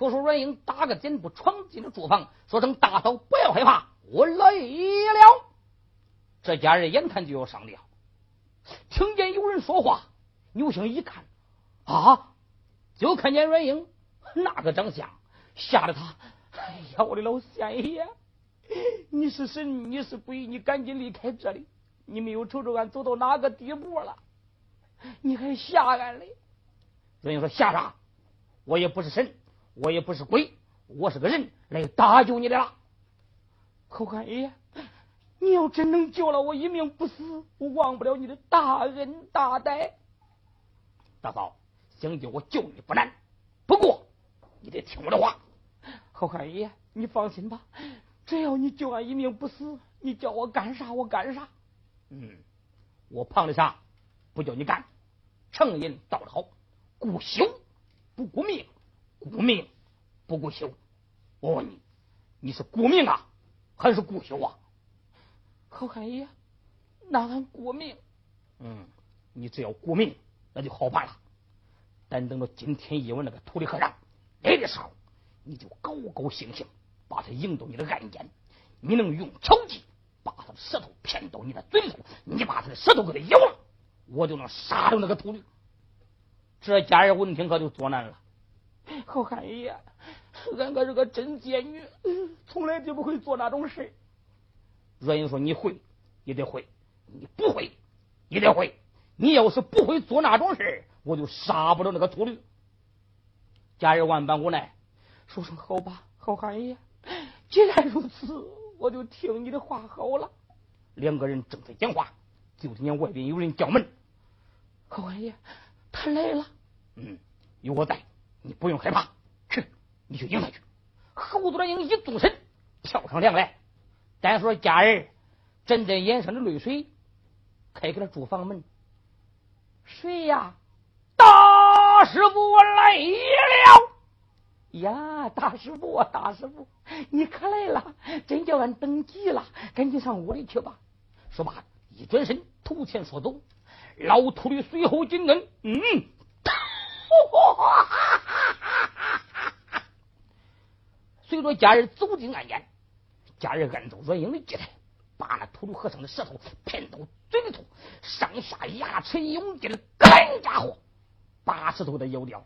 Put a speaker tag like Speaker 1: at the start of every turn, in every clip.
Speaker 1: 却说阮英打个箭步闯进了住房，说声：“大嫂不要害怕，我来了。”这家人眼看就要上吊，听见有人说话，扭身一看，啊，就看见阮英那个长相，吓得他，哎呀，我的老仙爷，你是神，你是鬼，你赶紧离开这里！你没有瞅瞅俺走到哪个地步了？你还吓俺嘞？阮英说：“吓啥？我也不是神，我也不是鬼，我是个人来搭救你的啦。”寇汉爷。你要真能救了我一命不死，我忘不了你的大恩大德。大嫂，想救我救你不难，不过你得听我的话。好汉爷，你放心吧，只要你救俺一命不死，你叫我干啥我干啥。嗯，我胖的啥不叫你干。成人道得好，顾羞不顾命，顾命不顾休。我问你，你是顾命啊，还是顾羞啊？好汉爷，那俺顾命。嗯，你只要顾命，那就好办了。但等到今天夜晚那个土里和尚来的时候，你就高高兴兴把他引到你的案间。你能用巧计把他的舌头骗到你的嘴里头，你把他的舌头给他咬了，我就能杀掉那个秃驴。这家人闻听可就作难了。好汉爷，俺可是个真贱女，从来就不会做那种事。阮英说：“你会，也得会；你不会，也得会。你要是不会做那种事我就杀不了那个秃驴。”家人万般无奈，说声：“好吧，好汉爷，既然如此，我就听你的话好了。”两个人正在讲话，就听见外边有人叫门：“好汉爷，他来了。”“嗯，有我在，你不用害怕。去，你去迎他去。”侯子英一纵身跳上梁来。单说家人阵阵眼上的泪水，开开了住房门。谁呀？大师傅我来了！呀，大师傅啊，大师傅，你可来了！真叫俺等急了，赶紧上屋里去吧。说罢，一转身，头前说走。老秃驴随后紧跟。嗯，哈哈哈随着家人走进案间。家人按照阮英的计策，把那秃驴和尚的舌头骗到嘴里头，上下牙齿用劲的干家伙，把舌头给他咬掉了。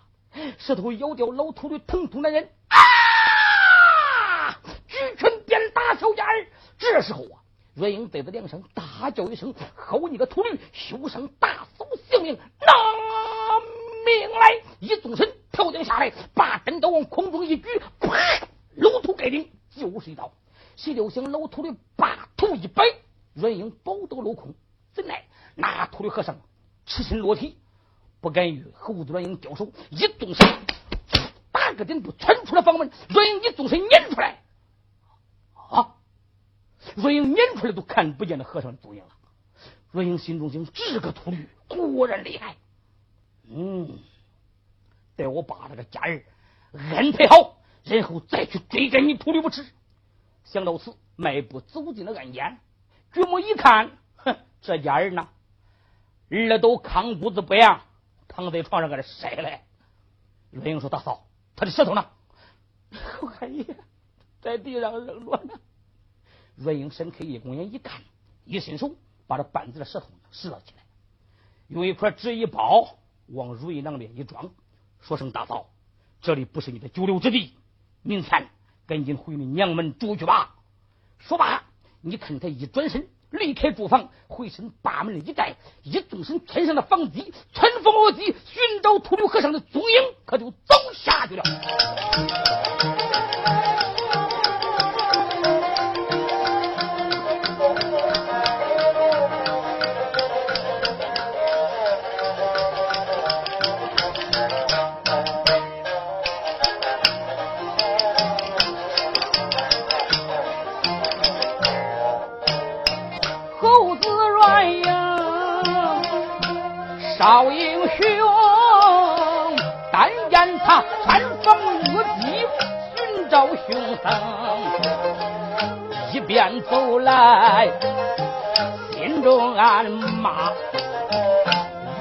Speaker 1: 舌头咬掉，老秃驴疼痛难忍，啊！举拳便打小家人。这时候啊，阮英对着梁上大叫一声：“吼你个秃驴，休想大嫂性命！”拿命来！一纵身跳将下来，把真刀往空中一举，啪！搂头盖顶就是一刀。西六星老秃驴把头一摆，阮英宝刀落空，怎奈那秃驴和尚赤身裸体，不敢与猴子阮英交手，一纵身打个顶步窜出了房门。阮英一纵身撵出来，啊！阮英撵出来都看不见那和尚的踪影了。阮英心中想：这个秃驴果然厉害。嗯，待我把这个家人安排好，然后再去追赶你秃驴不迟。想到此，迈步走进了暗间，举目一看，哼，这家人呐，二都炕骨子不扬，躺在床上搁这晒嘞。阮英说：“大嫂，他的舌头呢？” 哎呀，在地上扔着呢。阮英伸开一公眼一看，一伸手把这半截的舌头拾了起来，用一块纸一包，往如意囊里一装，说声：“大嫂，这里不是你的久留之地，明天。”赶紧回你娘们住去吧。说罢，你看他一转身离开住房，回身把门一带，一纵身窜上了房脊，穿风而起，寻找秃驴和尚的踪影，可就走下去了。凶僧，一边走来，心中暗骂，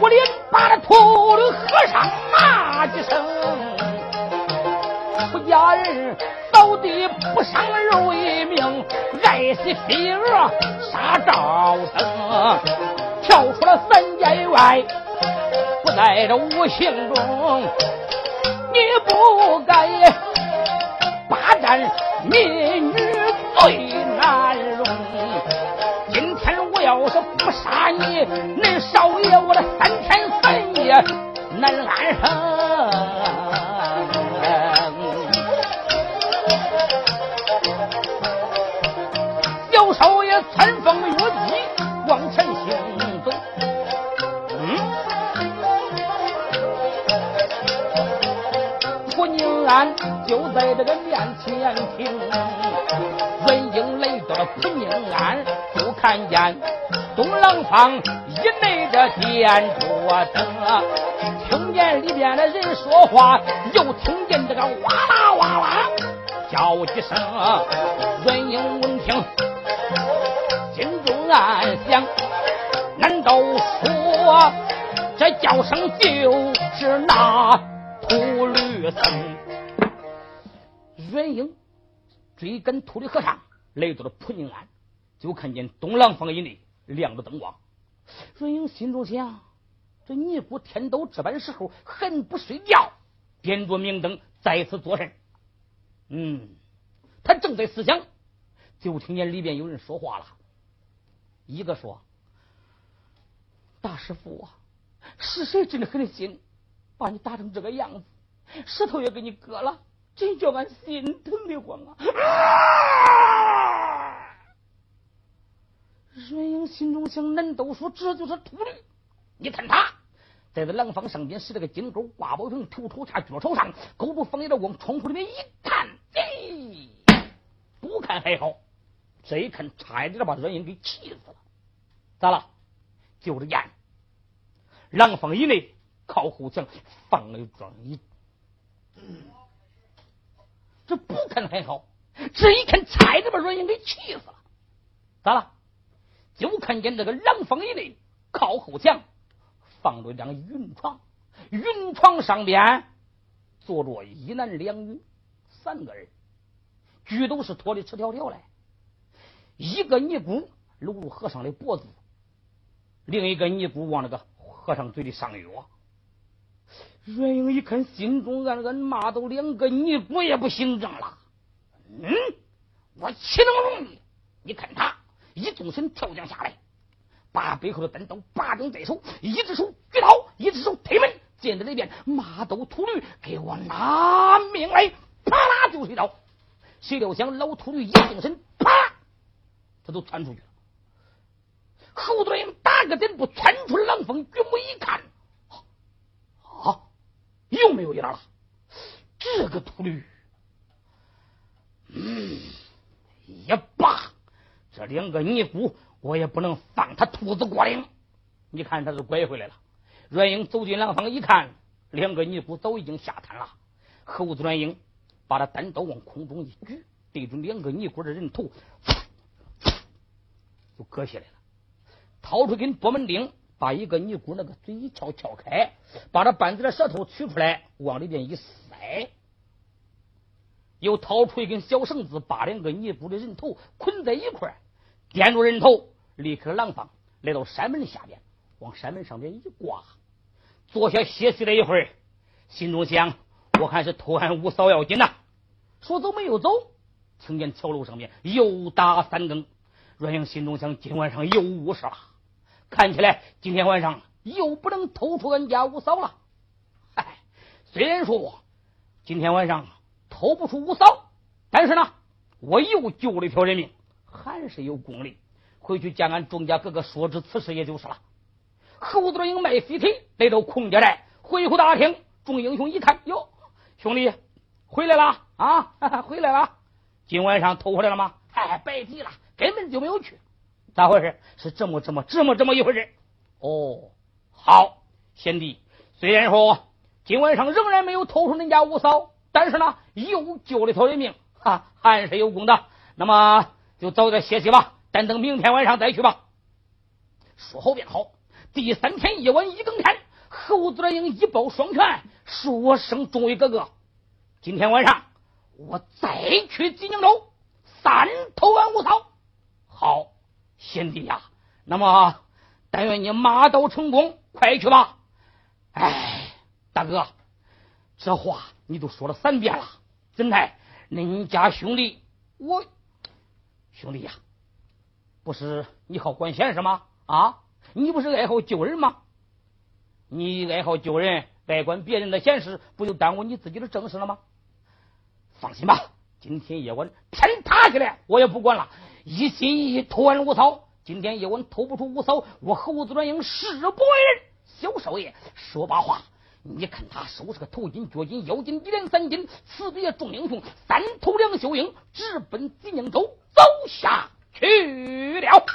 Speaker 1: 我连把那秃驴和尚骂几声，出家人扫地不伤肉一命，爱惜飞蛾杀照灯，跳出了三界外，不在这五行中，你不该但民女最难容。今天我要是不杀你，恁少爷我这三天三夜难安生。安就在这个面前听。文英来到了蒲宁安，就看见东廊坊一内的点着灯，听见里边的人说话，又听见这个哇啦哇啦叫几声。文英闻听。心中暗想，难道说这叫声就是那秃驴僧？阮英追赶秃驴和尚来到了普宁庵，就看见东廊房以内亮着灯光。阮英心中想：这尼姑天都这般时候还不睡觉，点着明灯在此作甚？嗯，他正在思想，就听见里边有人说话了。一个说：“大师傅啊，是谁真的狠心把你打成这个样子？石头也给你割了，真叫俺心疼的慌啊！”阮英心中想：难道说这就是秃驴？你看他在这廊坊上边使了个金钩挂宝瓶，头朝下脚朝上，勾住房檐的往窗户里面一看，哎，不看还好。这一看，差一点把阮英给气死了。咋了？就这眼，廊坊以内靠后墙放了一桩椅，这不肯还好，这一看，差点把阮英给气死了。咋了？就看见这个廊坊以内靠后墙放着一张云床，云床上边坐着一男两女三个人，俱都是脱的赤条条来。一个尼姑搂住和尚的脖子，另一个尼姑往那个和尚嘴里上药。阮英一看，心中暗暗骂道：“两个尼姑也不行正了。嗯，我岂能容你？你看他一纵身跳将下来，把背后的单刀把柄在手，一只手举刀，一只手推门，见在里边马刀秃驴，给我拿命来！啪啦就是一刀。谁料想老秃驴一纵身，啪！他都窜出去了，侯德英打个点步窜出廊坊，举目一看，又没有影了。这个秃驴，嗯，也罢，这两个尼姑我也不能放他兔子过岭。你看，他都拐回来了。阮英走进廊坊一看，两个尼姑早已经下滩了。猴子阮英把他单刀往空中一举，对准两个尼姑的人头。就割下来了，掏出根拨门钉，把一个尼姑那个嘴一撬撬开，把这半截的舌头取出来，往里边一塞，又掏出一根小绳子，把两个尼姑的人头捆在一块掂住人头，离开了廊坊，来到山门下边，往山门上边一挂，坐下歇息了一会儿，心中想：我看是偷俺五嫂要紧呐。说走没有走，听见桥楼上面又打三更。阮英心中想：今晚上又误事了，看起来今天晚上又不能偷出俺家五嫂了。哎，虽然说我今天晚上偷不出五嫂，但是呢，我又救了一条人命，还是有功力。回去见俺钟家哥哥说知此事，也就是了。猴子英卖飞腿来到孔家寨，回头打听，众英雄一看，哟，兄弟回来了啊，回来了。今晚上偷回来了吗？哎，白提了。根本就没有去，咋回事？是这么这么这么这么一回事？哦，好，贤弟，虽然说今晚上仍然没有偷出恁家五嫂，但是呢，又救了一条人命，哈，还是有功的。那么就早点歇息吧，但等明天晚上再去吧。说好便好。第三天夜晚一更天，侯子英一抱双拳，说声：“众位哥哥，今天晚上我再去济宁州三头安五嫂。好，贤弟呀，那么但愿你马到成功，快去吧。哎，大哥，这话你都说了三遍了，怎奈恁家兄弟我兄弟呀，不是你好管闲事吗？啊，你不是爱好救人吗？你爱好救人，爱管别人的闲事，不就耽误你自己的正事了吗？放心吧，今天夜晚天塌下来，我也不管了。一心一意偷完五嫂，今天夜晚偷不出五嫂，我猴子专营誓不为人。小少爷说罢话，你看他收拾个头巾、脚巾、腰巾一连三巾，辞别众英雄，三头两袖英，直奔济宁州走下去了。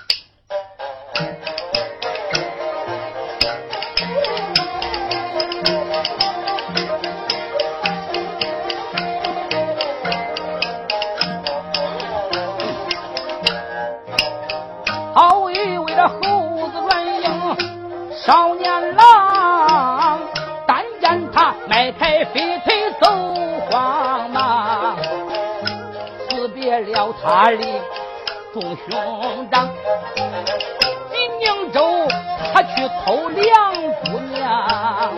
Speaker 1: 少年郎，但见他迈开飞腿走慌忙，辞别了他的众兄长。济宁州他去偷梁姑娘，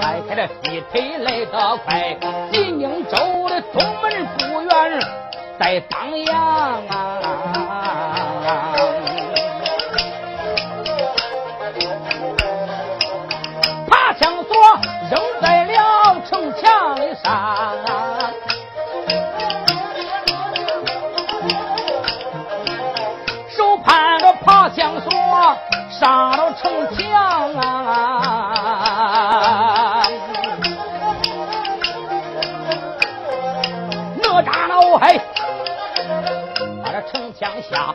Speaker 1: 迈开了飞腿来得快。济宁州的东门不远在当阳啊。手攀着爬墙索上了城墙啊！哪吒脑海把这城墙下，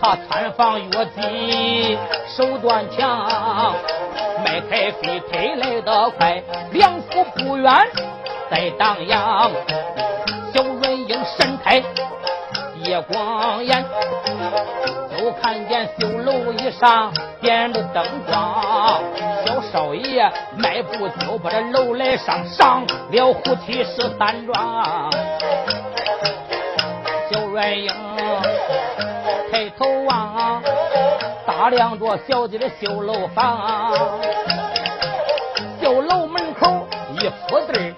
Speaker 1: 他穿房越脊，手段强。迈开飞腿来得快，两府不远在当阳。小软英神态夜光眼，就看见绣楼以上点着灯光。小少爷迈步就把这楼来上，上了虎梯十三庄。小软英抬头望。打量着小姐的绣楼房，绣楼门口一副字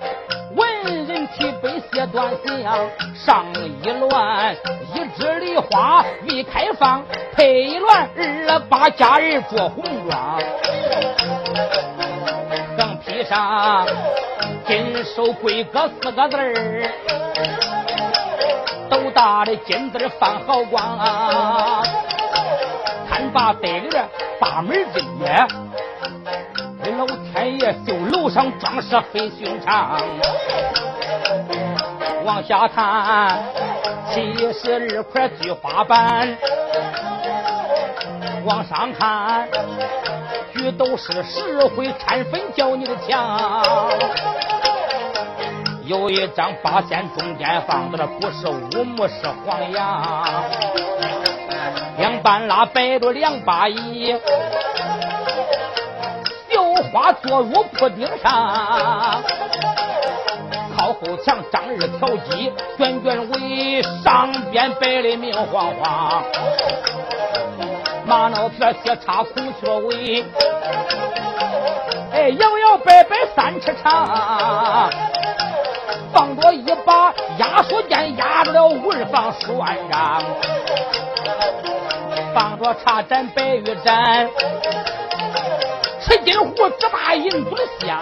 Speaker 1: 文人提杯写短香，上一乱一枝梨花未开放，配一乱二把佳人着红装，更披上金手贵哥四个字儿，斗大的金字放好光。把带里的八门阵耶，老天爷就楼上装饰很寻常。往下看，七十二块菊花板；往上看，菊都是石灰掺粉浇你的墙。有一张八仙中间放的不是乌木是黄杨。两半拉摆着两把椅，绣花坐入铺顶上，靠后墙张二条鸡，卷卷尾，上边摆的明晃晃，马脑片斜插孔雀尾，哎，摇摇摆摆三尺长，放着一把压缩剑，压着了文房书案上。放着茶盏、白玉盏，吃金壶只把银子香。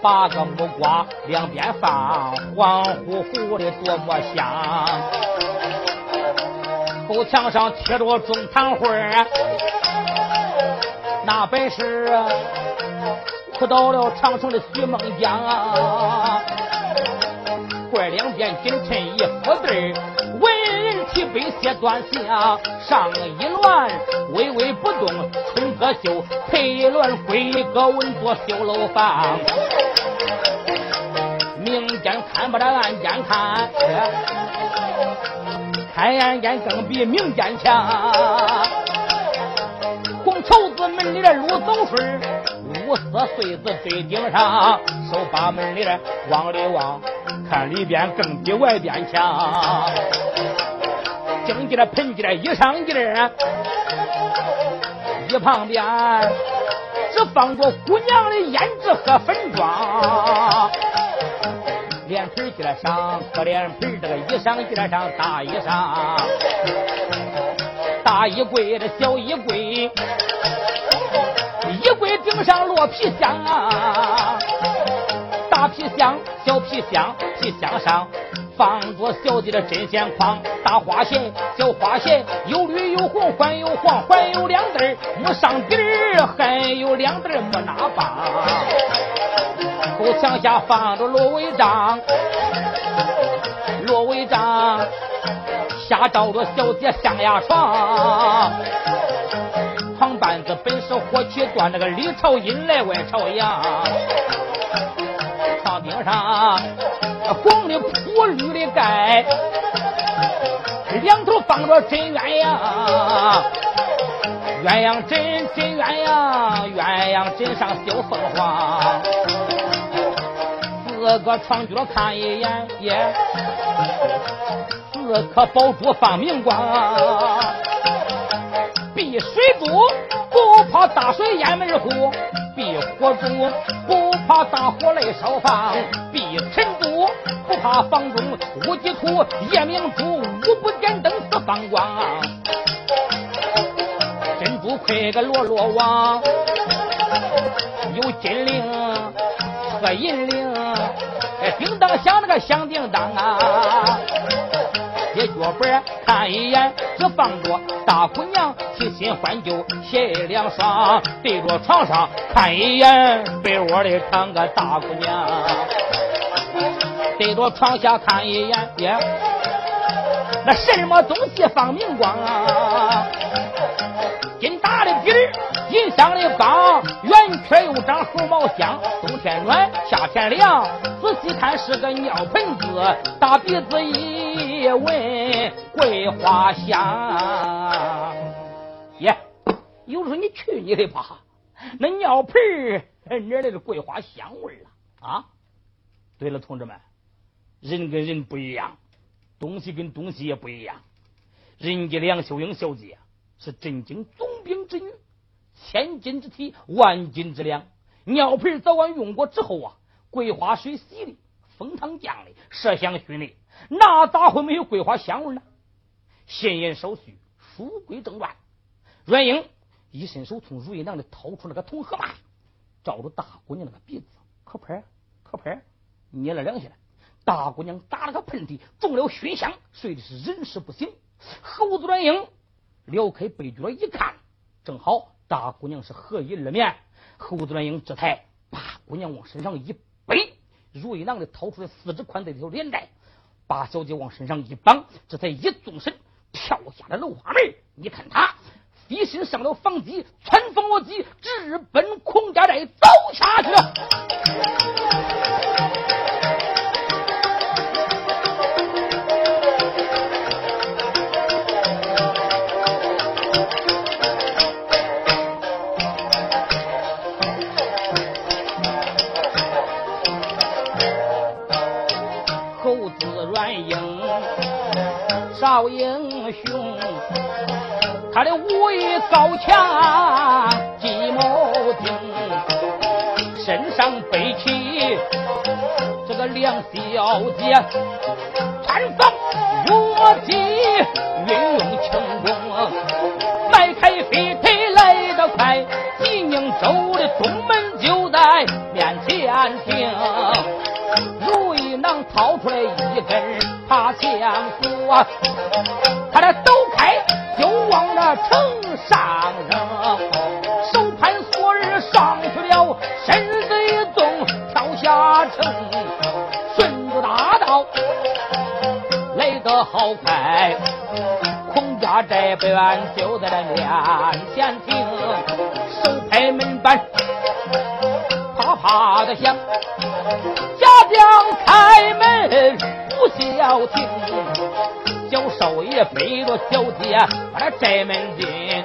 Speaker 1: 八个木瓜两边放，黄乎乎的多么香。后墙上贴着中堂会那本是哭倒了长城的徐梦江。柜两边紧衬一副对文。提笔写短香，上一乱微微不动，春歌秀；配一乱归歌稳坐绣楼房。明间看不着暗间看，看暗间更比明间强。红绸子门里的路走水，五五四穗子堆顶上，手把门帘往里望，看里边更比外边强。京进的盆进的一上进一旁边只放着姑娘的胭脂和粉妆。脸盆进上可脸盆，这个衣裳进上大衣裳，大衣柜的小衣柜。上落皮箱啊，大皮箱、小皮箱，皮箱上放着小姐的针线筐，大花鞋、小花鞋，有绿有红，还有黄，还有两对木上底儿，还有两对木拿棒。后墙下放着芦苇帐，芦苇帐下罩着小姐象牙床。板子本是火气断，那个里朝阴来外朝阳。床顶上红的铺绿的盖，两头放着真鸳鸯，鸳鸯枕真鸳鸯，鸳鸯枕上绣凤凰。四个床角看一眼，耶，四颗宝珠放明光。避水珠不怕大水淹门户，避火珠不怕大火来烧房，避尘珠不怕房中无几土，夜明珠五不点灯四放光。珍珠盔个罗罗网，有金铃个银铃，叮当响那个响叮当啊。铁脚板看一眼，只放着大姑娘提新换旧鞋两双，对着床上看一眼，被窝里躺个大姑娘，对着床下看一眼，耶，那什么东西放明光啊？金大的底，银镶的帮，这又长猴毛香，冬天暖，夏天凉。仔细看是个尿盆子，大鼻子一闻桂花香。耶，有时候你去你的吧，那尿盆儿哪来的桂花香味儿啊？啊，对了，同志们，人跟人不一样，东西跟东西也不一样。人家梁秀英小姐。是震惊总兵之女，千金之体，万金之粮。尿盆早晚用过之后啊，桂花水洗的，蜂糖浆的，麝香熏的，那咋会没有桂花香味呢？闲言少叙，书归正传。阮英一伸手从如意囊里掏出那个铜盒马，照着大姑娘那个鼻子，可拍可拍，捏了两下，大姑娘打了个喷嚏，中了熏香，睡的是人事不省。猴子阮英。撩开被角一看，正好大姑娘是合衣而眠。猴子乱英这才把姑娘往身上一背，如意囊里掏出来四只宽的条连带，把小姐往身上一绑，这才一纵身跳下了楼花门。你看他飞身上了房脊，穿风落脊，直奔孔家寨走下去。老英雄，他的武艺高强，计谋精，身上背起这个梁小姐，穿房卧骑，云根。他枪斧啊，他这抖开就往那城上扔，手攀锁儿上去了，身子一动跳下城，顺着大道来得好快，孔家寨边就在那面前停，手拍门板，啪啪的响，家将开门。不消停，小少爷背着小姐把那寨门进，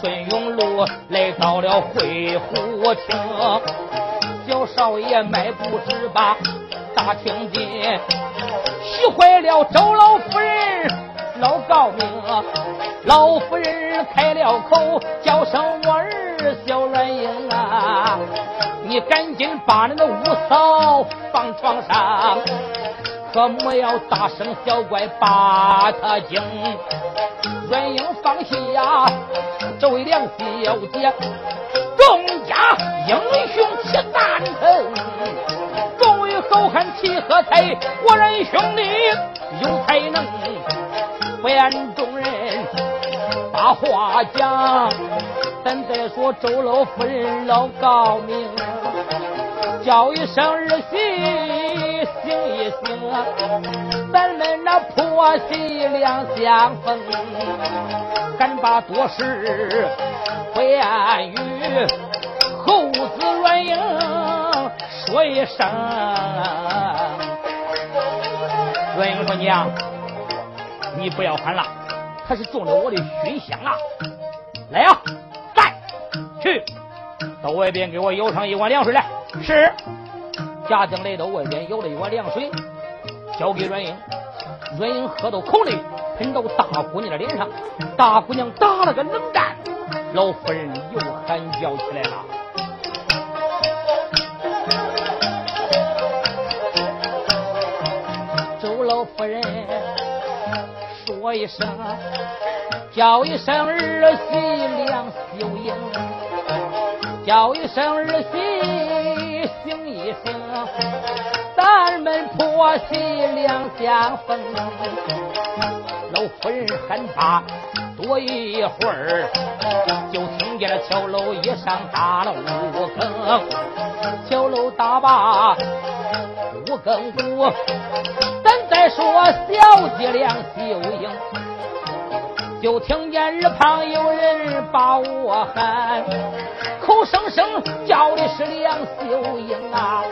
Speaker 1: 顺永路来到了会虎厅，小少爷迈步直把大厅进，喜坏了周老夫人老高明，老夫人开了口叫声我儿小软英啊，你赶紧把那个五嫂放床上。可莫要大声小怪把他惊，软英放下这位梁小姐，众家英雄齐赞成，众位好汉齐喝彩，我人兄弟有才能，不言众人把话讲，咱再说周老夫人老高明，叫一声儿媳。行一行，咱们那婆媳两相逢，敢把多事不言语，猴子软硬说一声。软硬说娘，你不要喊了，他是中了我的熏香啊！来呀，在去到外边给我舀上一碗凉水来。是。贾江来到外边，舀了一碗凉水，交给阮英。阮英喝到口里，喷到大姑娘的脸上。大姑娘打了个冷战，老夫人又喊叫起来了。周老夫人说一声，叫一声儿媳梁秀英，叫一声儿媳们婆媳两相逢，老夫人喊罢，多一会儿，就听见了桥楼一上打了五更，桥楼打罢五更鼓，咱再说小姐梁秀英，就听见耳旁有人把我喊，口声声叫的是梁秀英啊。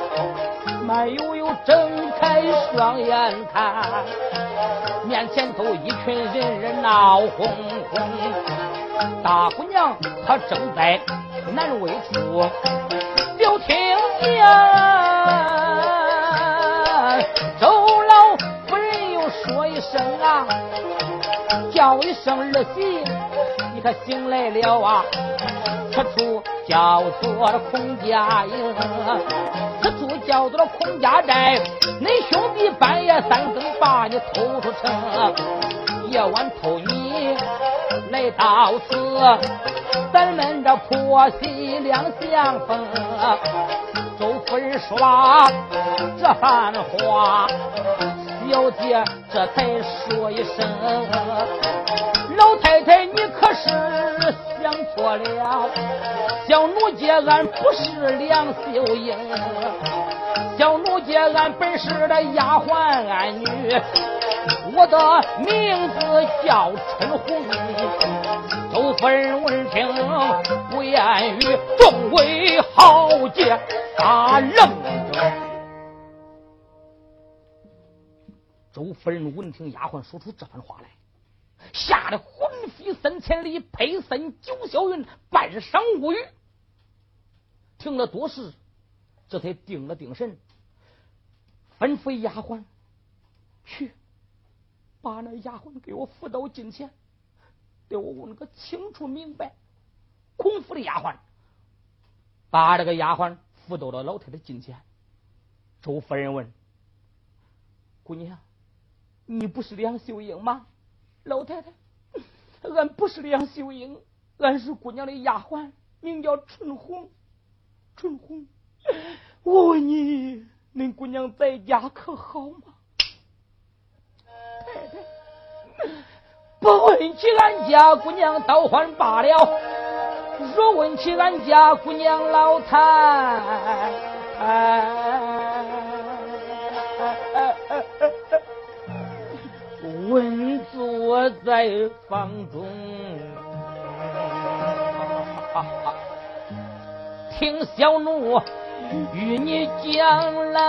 Speaker 1: 慢悠悠睁开双眼看，面前头一群人人闹哄哄。大姑娘她正在难为处，就听见周老夫人又说一声啊，叫一声儿媳，你可醒来了啊？此处叫做孔家营。此处叫做孔家寨，恁兄弟半夜三更把你偷出城，夜晚偷你来到此，咱们这婆媳两相逢。周夫人说这番话，小姐这才说一声：老太太，你可是想错了。小奴家俺不是梁秀英，小奴家俺本是的丫鬟俺女，我的名字叫春红。周夫人闻听不言语，众位豪杰打愣着。周夫人闻听丫鬟说出这番话来，吓得飞三千里，配身九霄云，半晌无语。听了多时，这才定了定神，吩咐丫鬟去把那丫鬟给我扶到近前，给我问个清楚明白。孔府的丫鬟把这个丫鬟扶到了老太太近前。周夫人问：“姑娘，你不是梁秀英吗？”老太太：“俺不是梁秀英，俺是姑娘的丫鬟，名叫春红。”春红，我问你，恁姑娘在家可好吗？太太，不问起俺家姑娘倒还罢了，若问起俺家姑娘老太，稳坐在房中。听小奴与你讲来，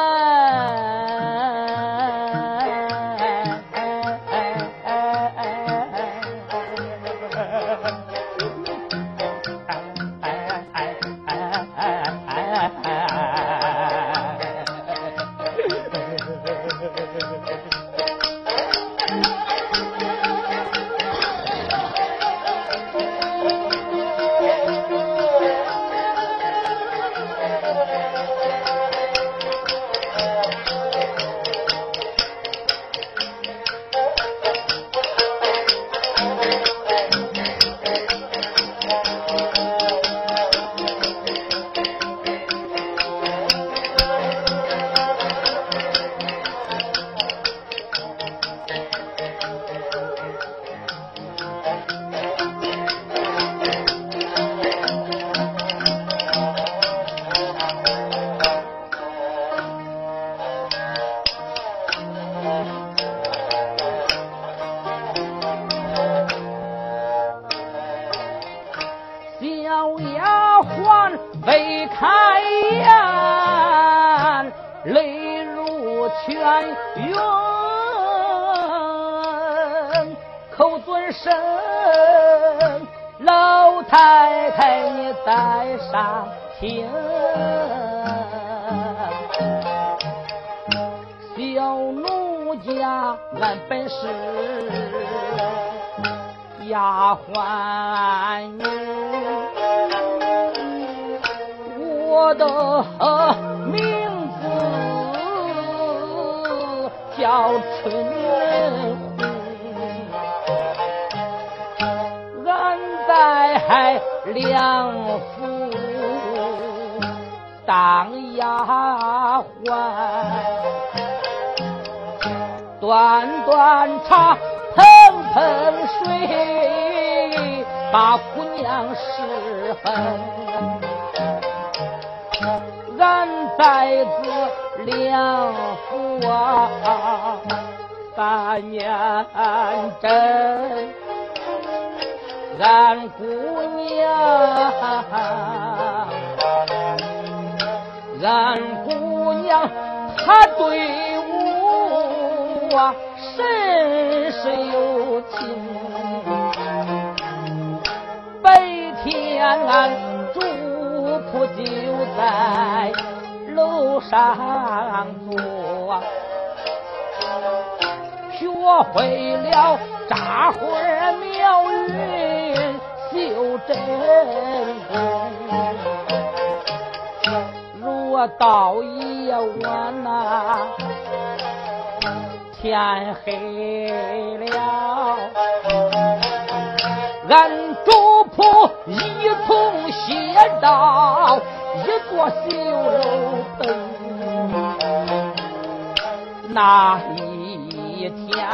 Speaker 1: 端端茶，盆盆水，把姑娘侍奉。俺在此两府啊，三年整，俺姑娘，俺姑娘她对。我甚是有情，白天俺主仆就在楼上坐，学会了扎花描云绣针功，若到夜晚呐。天黑了，俺主仆一同歇到一座绣楼棚。那一天，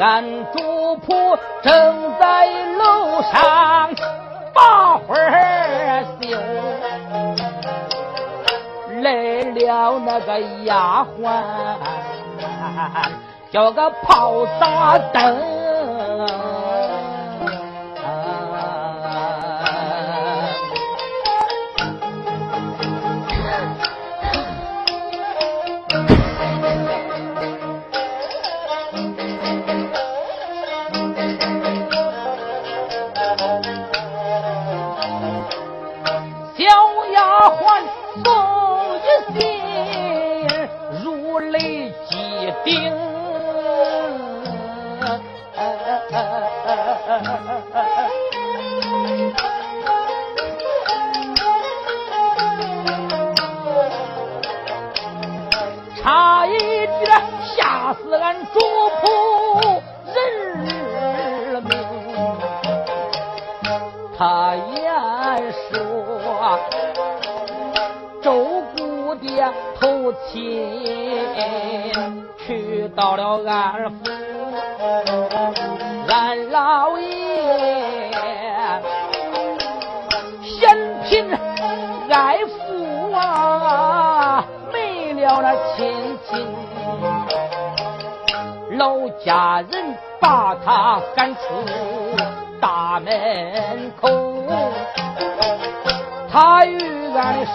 Speaker 1: 俺主仆正在楼上把花绣。来了那个丫鬟，叫个炮打灯。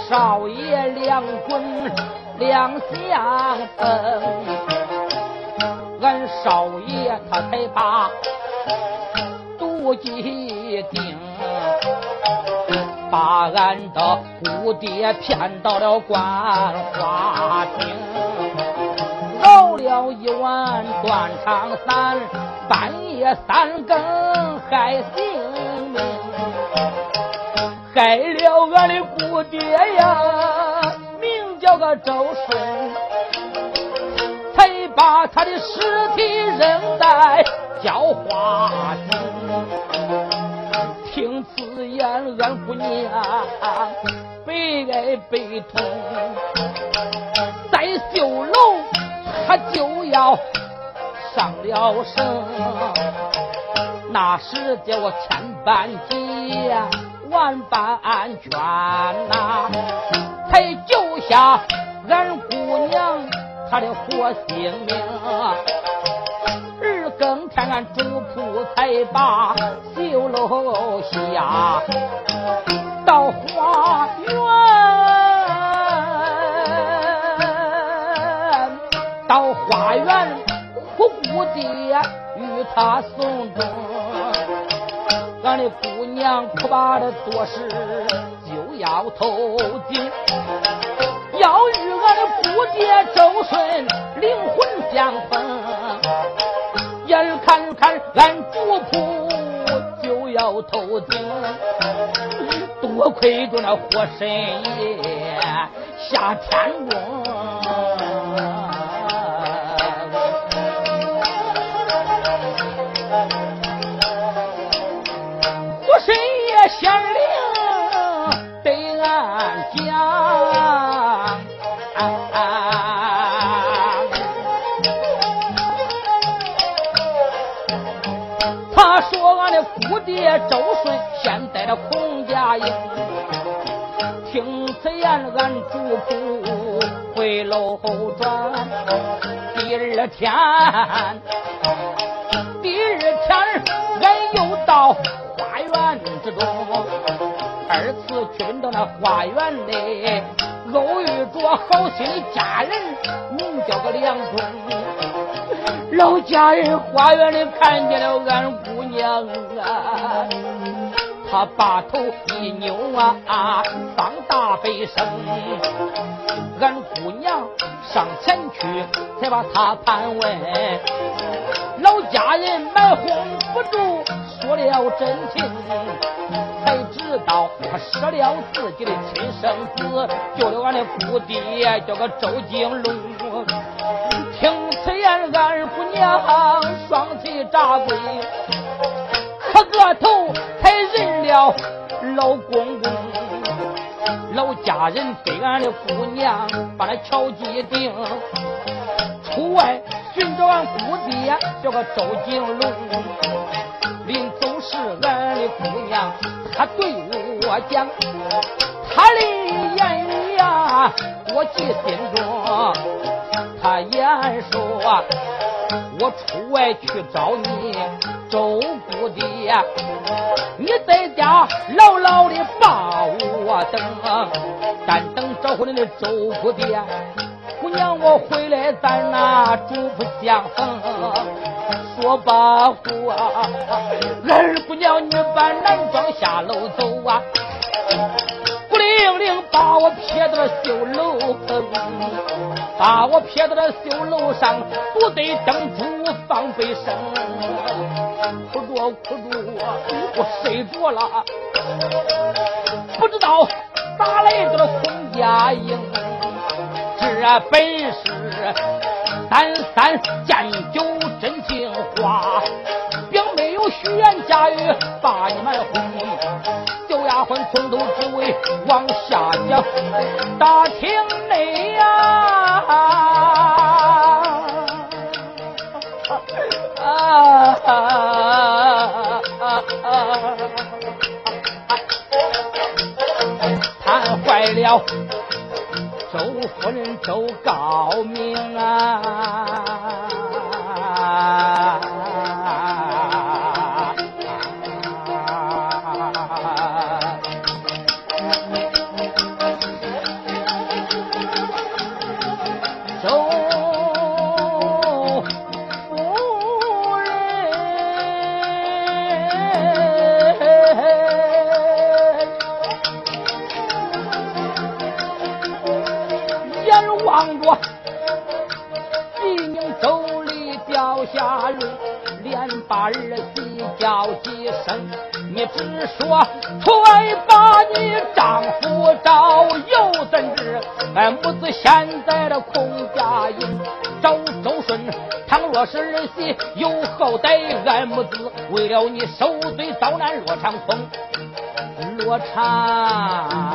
Speaker 1: 少爷两滚两相逢，俺少爷他才把毒计定，把俺的姑爹骗到了官花厅。熬了一碗断肠散，半夜三更害醒，害了俺的姑爹呀，名叫个周顺，才把他的尸体扔在浇花井。听此言，俺姑娘悲哀悲痛，在绣楼。他就要上了绳，那时叫我千般急呀，万般安全呐，才救下俺姑娘她的活性命。二更天俺主仆才把绣楼下，到花园，到花园哭爹与他送终，俺的姑。娘可把的多事就要透尽，要与俺的姑爹周顺灵魂相逢，眼看看俺主仆就要透顶，多亏着那火神爷下天宫。讲他说俺的姑爹周顺现在的孔家营听此言俺主仆回楼转。第二天第二天俺又到跟到那花园里，偶遇着好心的家人，名叫个梁中。老家人花园里看见了俺姑娘啊，他把头一扭啊，放大悲声。俺姑娘上前去，才把他盘问。老家人买哄不住，说了真情。才知道他失了自己的亲生子，救了俺的姑爹，叫个周金龙。听此言，俺姑娘双膝扎跪，磕个头才认了老公公。老家人给俺的姑娘把那敲击定，出外寻找俺姑爹，叫个周金龙。临走时，俺的姑娘。他对我讲，他的言语呀，我记心中。他言说，我出外去找你周姑爹，你在家牢牢的把我等，但等找回来的周姑爹。姑娘，我回来咱那主不相逢。说罢话，二姑娘，你把男装下楼走啊！孤零零把我撇到了绣楼棚，把我撇到了绣楼上，不得灯烛放悲声。哭着哭着，我睡着了，不知道咋来的孔家营，这本是三三见酒真情话，并没虚言假语把你们哄。小丫鬟从头至尾往下讲，大厅内呀，谈坏了。周夫人周高明啊！说出来把你丈夫找，又怎知俺母子现在的空家营找周顺？倘若是儿媳有好歹，俺母子为了你受罪遭难落长风，落长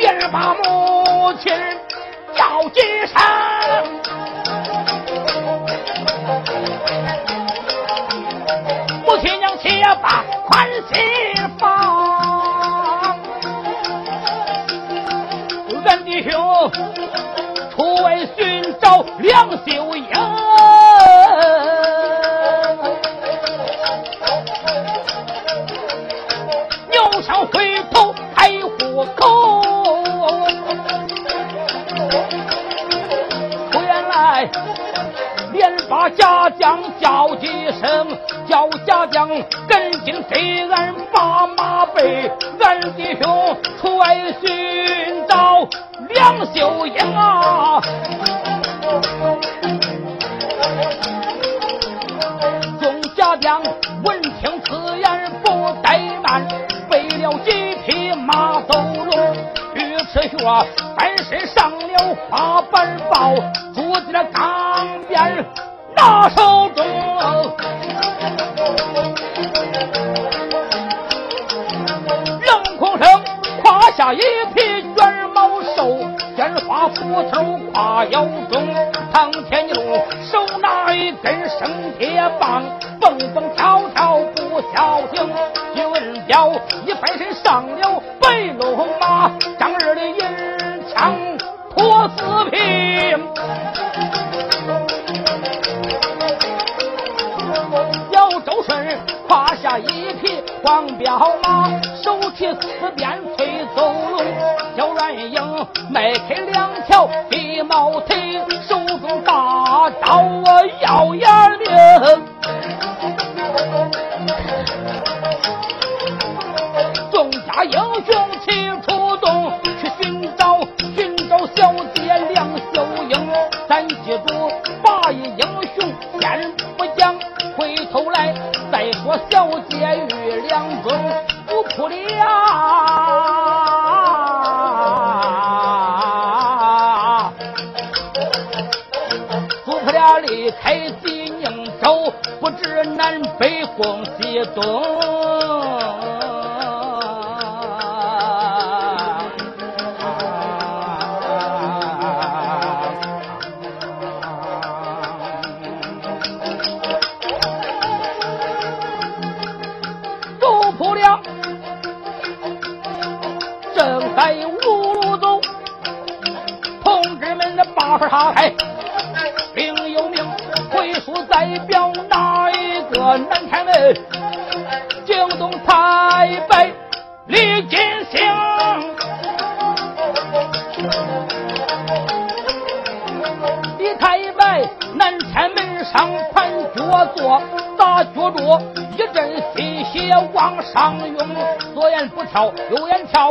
Speaker 1: 便把母亲叫几山，母亲娘且把宽心放，俺弟兄出外寻找良秀。情非。黑毛腿，手中大刀啊，耀眼。不挑有人瞧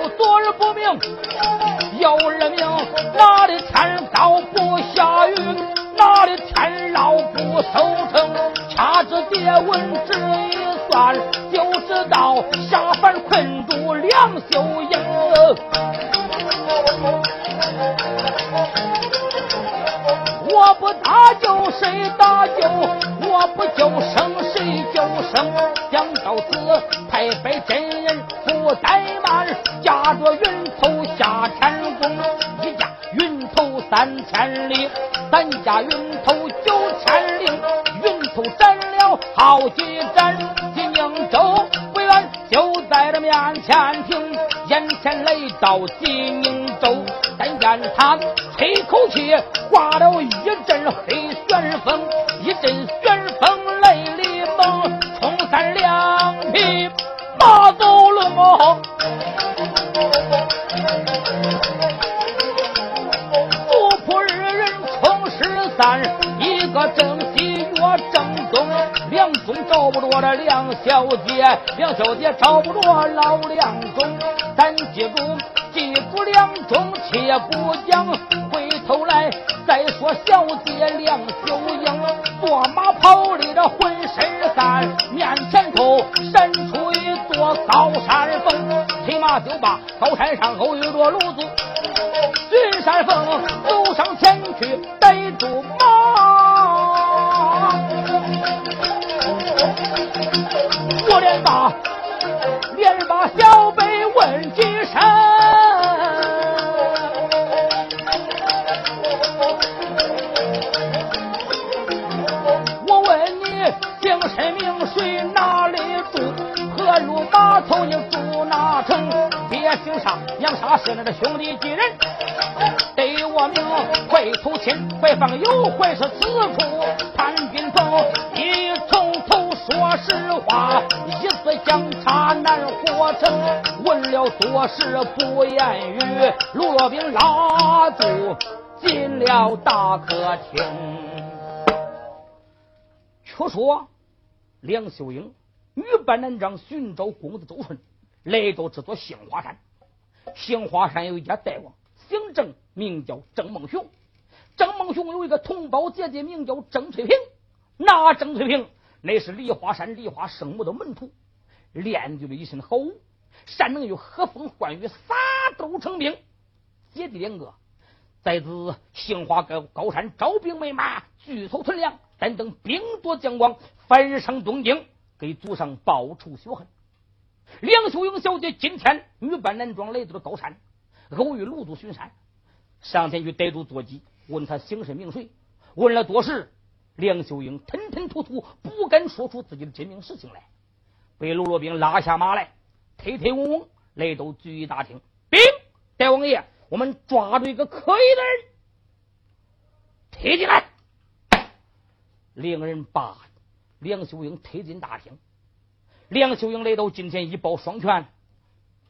Speaker 1: 驾着云头下天宫一架云头三千里三架云头九千里云头斩了好几盏济宁州不远就在这面前停眼前来到济宁州但见他吹口气刮了一阵黑旋风一阵这梁小姐梁小姐找不着老梁中咱记住记住梁中且不讲回头来再说小姐梁秀英坐马跑里的浑身散面前头闪出一座高山峰骑马就把高山上偶遇着鲁肃云山峰走上前沙，杨沙是那个兄弟几人？得我名会头亲，会放有会是此处。潘君凤一从头说实话，一字相差难活成。问了多时不言语，卢若冰拉住进了大客厅，却说。梁秀英女扮男装寻找公子周顺，来到这座杏花山。杏花山有一家大王，姓郑，名叫郑梦雄。郑梦雄有一个同胞姐姐，名叫郑翠萍。那郑翠萍乃是梨花山梨花圣母的门徒，练就了一身好武，善能与和风唤雨，撒豆成兵。姐弟两个在此杏花高高山招兵买马，聚凑屯粮。但等兵多将广，返上东京，给祖上报仇雪恨。梁秀英小姐今天女扮男装来到了高山，偶遇卢祖巡山，上前去逮住坐骑，问他姓甚名谁。问了多时，梁秀英吞吞吐吐，不敢说出自己的真名实姓来，被卢罗兵拉下马来，推推嗡嗡来到聚义大厅。兵，大王爷，我们抓住一个可疑的人，推进来。令人把梁秀英推进大厅。梁秀英来到近前，一抱双拳：“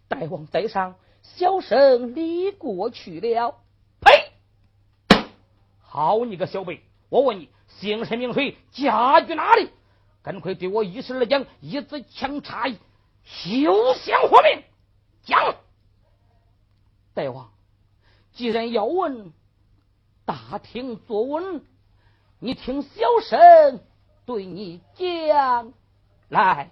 Speaker 1: 大王在上，小生离过去了。”呸！好你个小辈！我问你，姓甚名谁？家居哪里？赶快对我一时来讲，一字相差，休想活命！讲！大王，既然要问，大厅坐稳。你听小生对你讲来。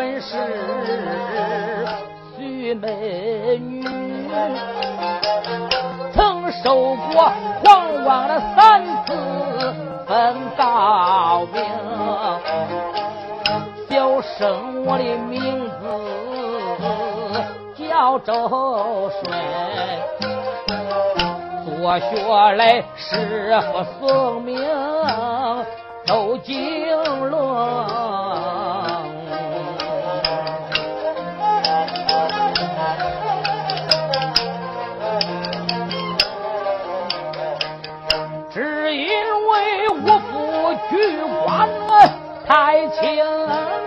Speaker 1: 本是徐美女，曾受过皇王的三次封诰命。小生我的名字叫周顺，做学来师傅送命周经纶。太清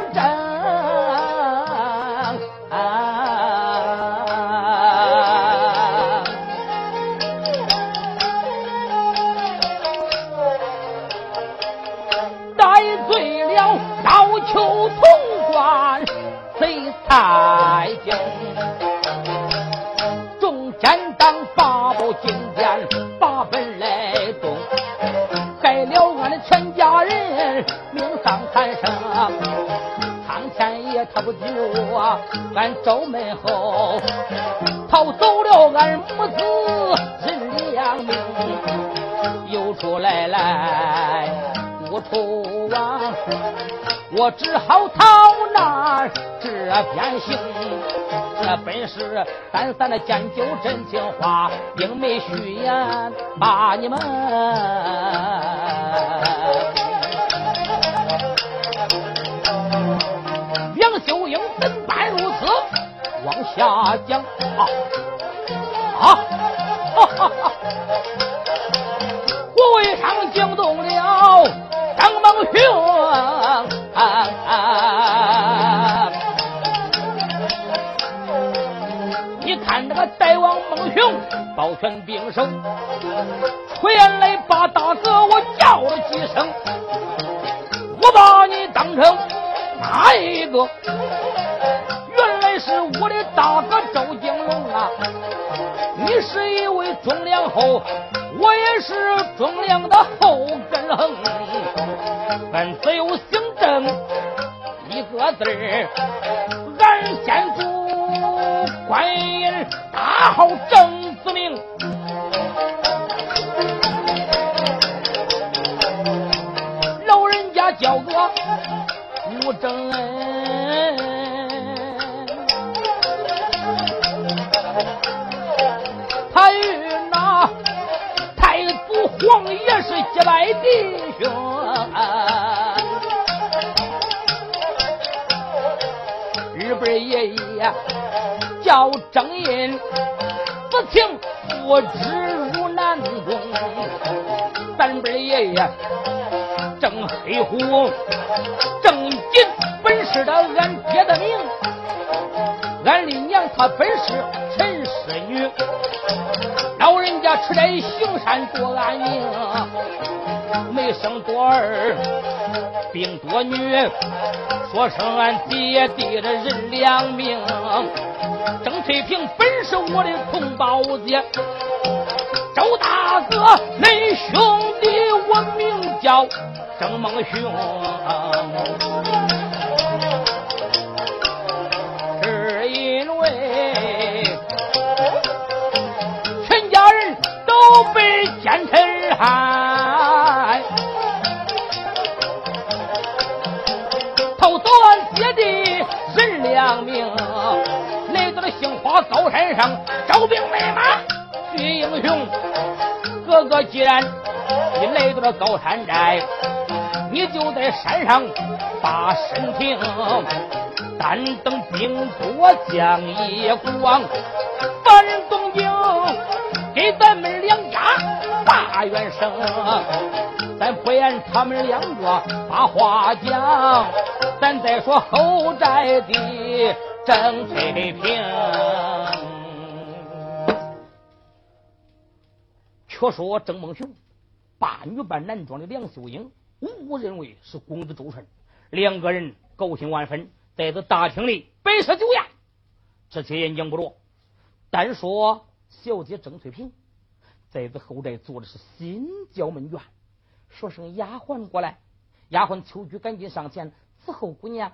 Speaker 1: 俺走门后逃走了俺母子人两命，又出来来无处往，我只好逃难这边行。这本是三三的讲究真情话，并没虚言把你们。大将啊啊！哈哈哈！虎尾上惊动了张孟雄，你看这个大王孟雄抱拳并手，出言来把大哥我叫了几声，我把你当成。哪一个？我的大哥周金龙啊！你是一位忠良后，我也是忠良的后根横。俺只有姓郑一个字儿，俺先祖观音大号郑子明，老人家叫个。吴正恩，结拜弟兄。日本爷爷叫郑印，此情父之如南宫。咱本爷爷郑黑虎。正金本是的俺爹的名，俺的娘她本是陈氏女，出来行善多安宁，没生多儿，病多女，说声俺爹爹的人两命。郑翠萍本是我的同胞姐，周大哥恁兄弟我名叫。郑孟雄，奸臣害，偷走俺爹的人两命，来到了杏花高山上招兵买马去英雄。哥哥既然你来到了高山寨。你就在山上把身停，但等兵多将一光，把人东京给咱们两家大元声。咱不言他们两个把话讲，咱再说后宅的郑翠萍。却说郑孟雄把女扮男装的梁秀英。误认为是公子周顺，两个人高兴万分，在这大厅里摆设酒宴。这些人讲不着，单说小姐郑翠萍在这后宅坐的是心焦闷怨，说声丫鬟过来，丫鬟秋菊赶紧上前伺候姑娘，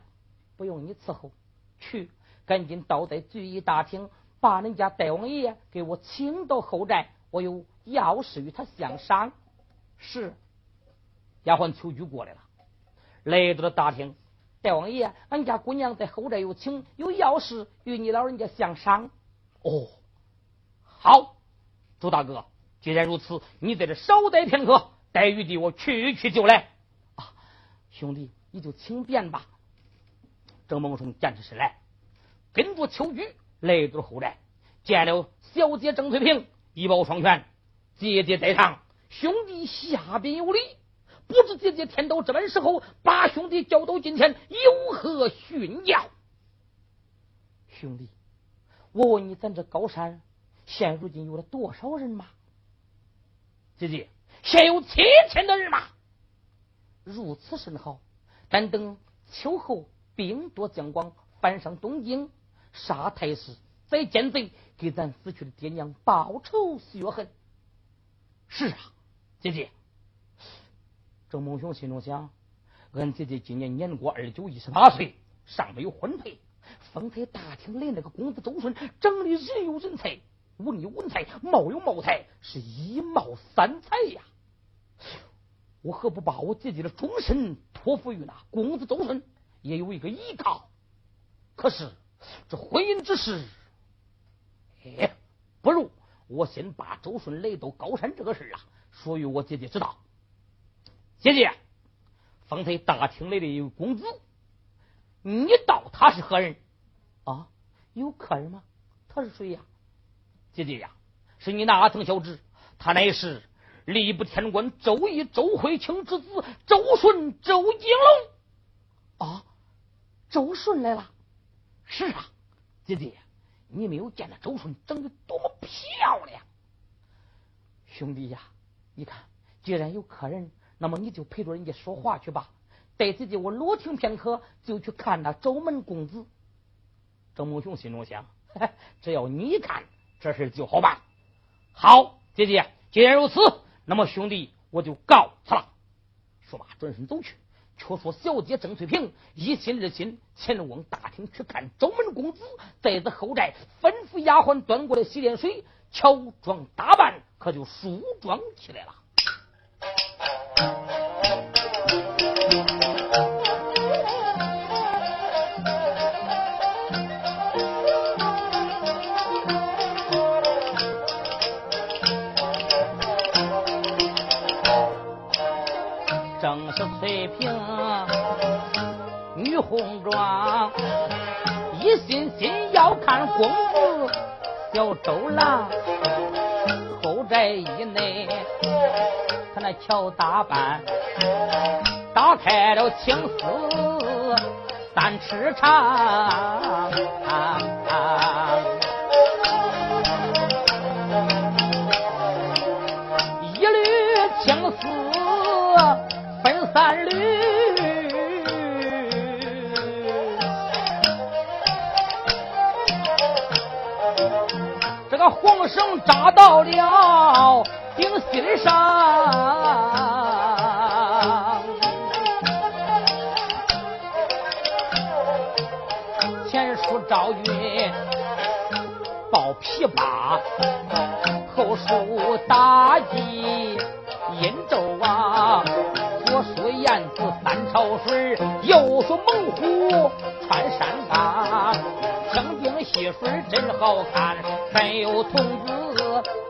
Speaker 1: 不用你伺候，去赶紧倒在聚义大厅，把人家大王爷给我请到后宅，我有要事与他相商。是。丫鬟秋菊过来了，来到了大厅，大王爷，俺家姑娘在后宅有请，有要事与你老人家相商。
Speaker 2: 哦，好，朱大哥，既然如此，你在这少待片刻，待玉帝我去去就来。
Speaker 1: 啊，兄弟，你就请便吧。郑梦松见着是来，跟着秋菊来到后宅，见了小姐郑翠萍，一抱双拳，姐姐在上，兄弟下边有礼。不知姐姐天道这般时候，把兄弟叫到近前，有何训教？兄弟，我问你，咱这高山现如今有了多少人马？
Speaker 2: 姐姐，现有七千的人马。
Speaker 1: 如此甚好，但等秋后兵多将广，翻上东京，杀太师，再见贼，给咱死去的爹娘报仇雪恨。
Speaker 2: 是啊，姐姐。
Speaker 1: 郑梦雄心中想：俺姐姐今年年过二九，一十八岁，尚没有婚配。方才大厅里那个公子周顺，长得人有人才，文有文才，貌有貌才，是一貌三才呀！我何不把我姐姐的终身托付于那公子周顺，也有一个依靠？可是这婚姻之事，哎，不如我先把周顺来到高山这个事啊，说与我姐姐知道。姐姐，方才大厅来的一位公子，你道他是何人？啊，有客人吗？他是谁呀？
Speaker 2: 姐姐呀，是你哪曾晓知？他乃是吏部天官周义周慧清之子周顺周景
Speaker 1: 龙。啊，周顺来了。
Speaker 2: 是啊，姐姐，你没有见那周顺长得多么漂亮？
Speaker 1: 兄弟呀，你看，既然有客人。那么你就陪着人家说话去吧，待姐姐我落听片刻，就去看那周门公子。郑梦雄心中想：只要你看，这事就好办。好，姐姐，既然如此，那么兄弟我就告辞了。说罢，转身走去。却说小姐郑翠萍一心二心前往大厅去看周门公子，在这后寨吩咐丫鬟端过来洗脸水，乔装打扮，可就梳妆起来了。正是翠屏女红妆，一心心要看公子小周郎，后宅以内。他那乔打扮，打开了青丝三尺长，红绳扎到了。定心上，前书赵云抱琵琶，后书妲己殷纣王，左书燕子三朝水，右书猛虎穿山岗，听经戏水真好看，童子。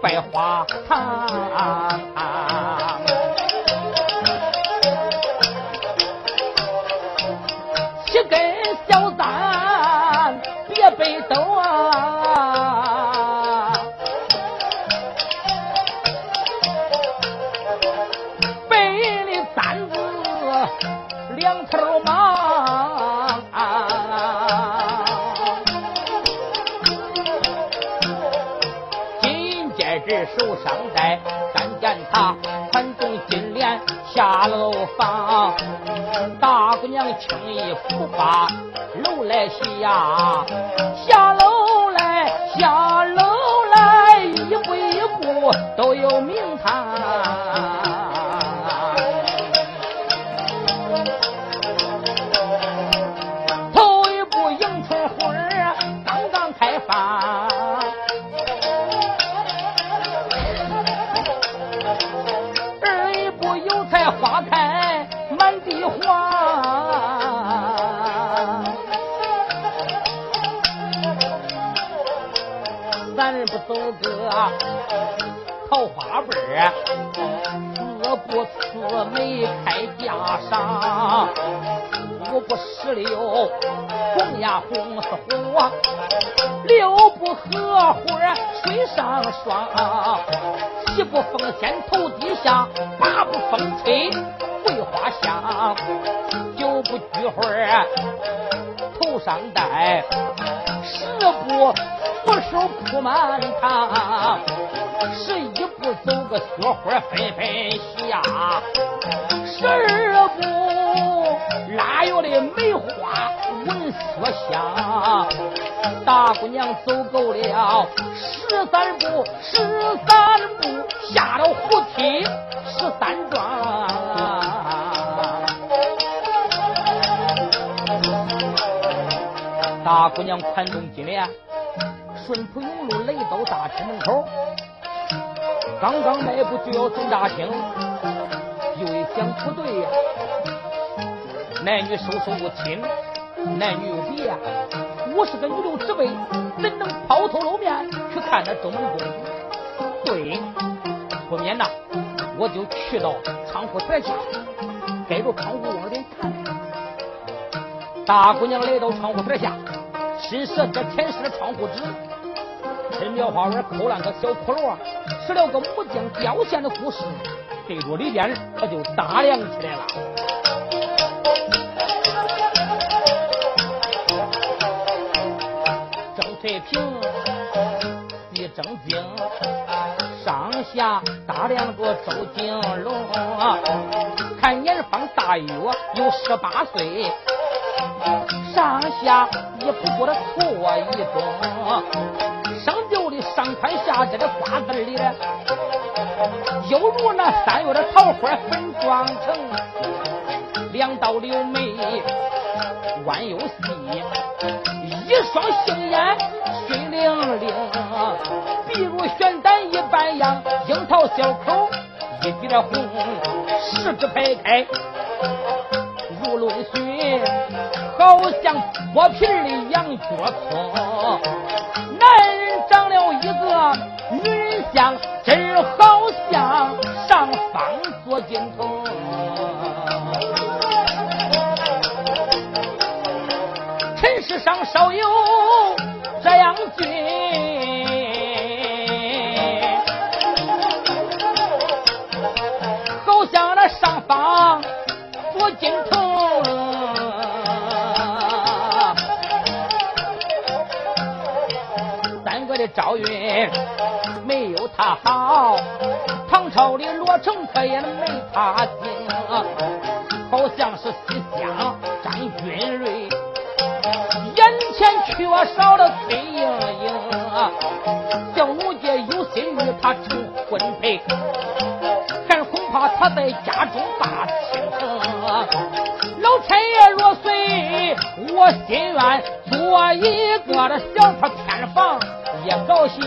Speaker 1: 百花堂，把楼来下，下楼来下楼桃花背儿，四不四眉开架上，五不石榴红呀红似火，六不荷花水上霜，七不风仙头底下，八不风吹桂花香，九不菊花头上戴，十不扶手铺满堂。十一步走个雪花纷纷下，十二步腊月的梅花闻雪香。大姑娘走够了十三步，十三步下了胡梯十三桩。大姑娘宽中金莲，顺浦永路来到大厅门口。刚刚迈步就要进大厅，又一想不对呀，男女授受不亲，男女有别。我是个女流之辈，怎能抛头露面去看那周门公？对，不免呐，我就去到窗户台下，盖着窗户往里看。大姑娘来到窗户台下，伸舌这舔舐了窗户纸。趁苗花园抠烂个小窟窿，吃了个木匠雕线的故事，对着里边可就打量起来了。郑翠萍，一正经，上下打量着周景龙，看年方大约有十八岁，上下也不过的错一中。上吊的上宽下窄的瓜子里，犹如那三月的桃花粉妆成，两道柳眉弯又细，一双杏眼水灵灵，比如玄丹一般样，樱桃小口一点红，十指排开如论水，好像剥皮的羊角葱。男人。长了一个女人像，真好像上方做金童。尘世上少有这样俊，好像那上方做金童。赵云没有他好，唐朝的罗成可也没他精，好像是西厢张君瑞，眼前缺少了崔莺莺，小奴家有心与他成婚配，也高兴，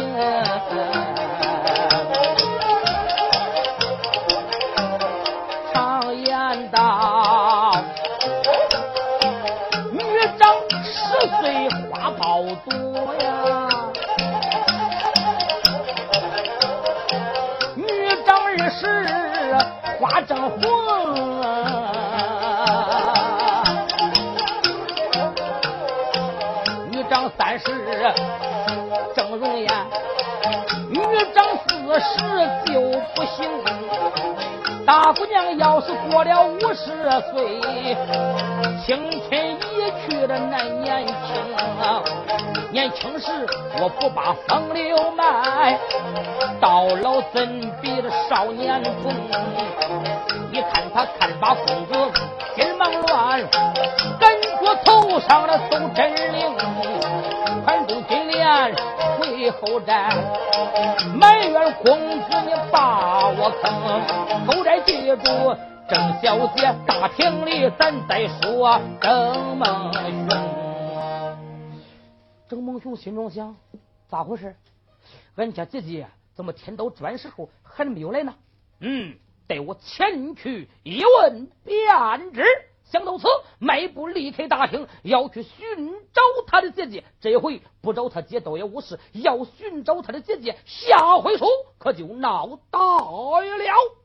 Speaker 1: 岁，青春已去的难年轻。年轻时我不把风流卖，到老怎比的少年风？你看他看把公子心忙乱，感觉头上的都真灵，盘中金莲。回后债，埋怨公子你把我坑，后债记住郑小姐，大厅里咱再说郑孟雄。郑孟雄心中想：咋回事？俺家姐姐怎么天到这般时候还没有来呢？嗯，待我前去一问便知。想到此，迈步离开大厅，要去寻找他的姐姐。这回不找他姐倒也无事，要寻找他的姐姐，下回书可就闹大了。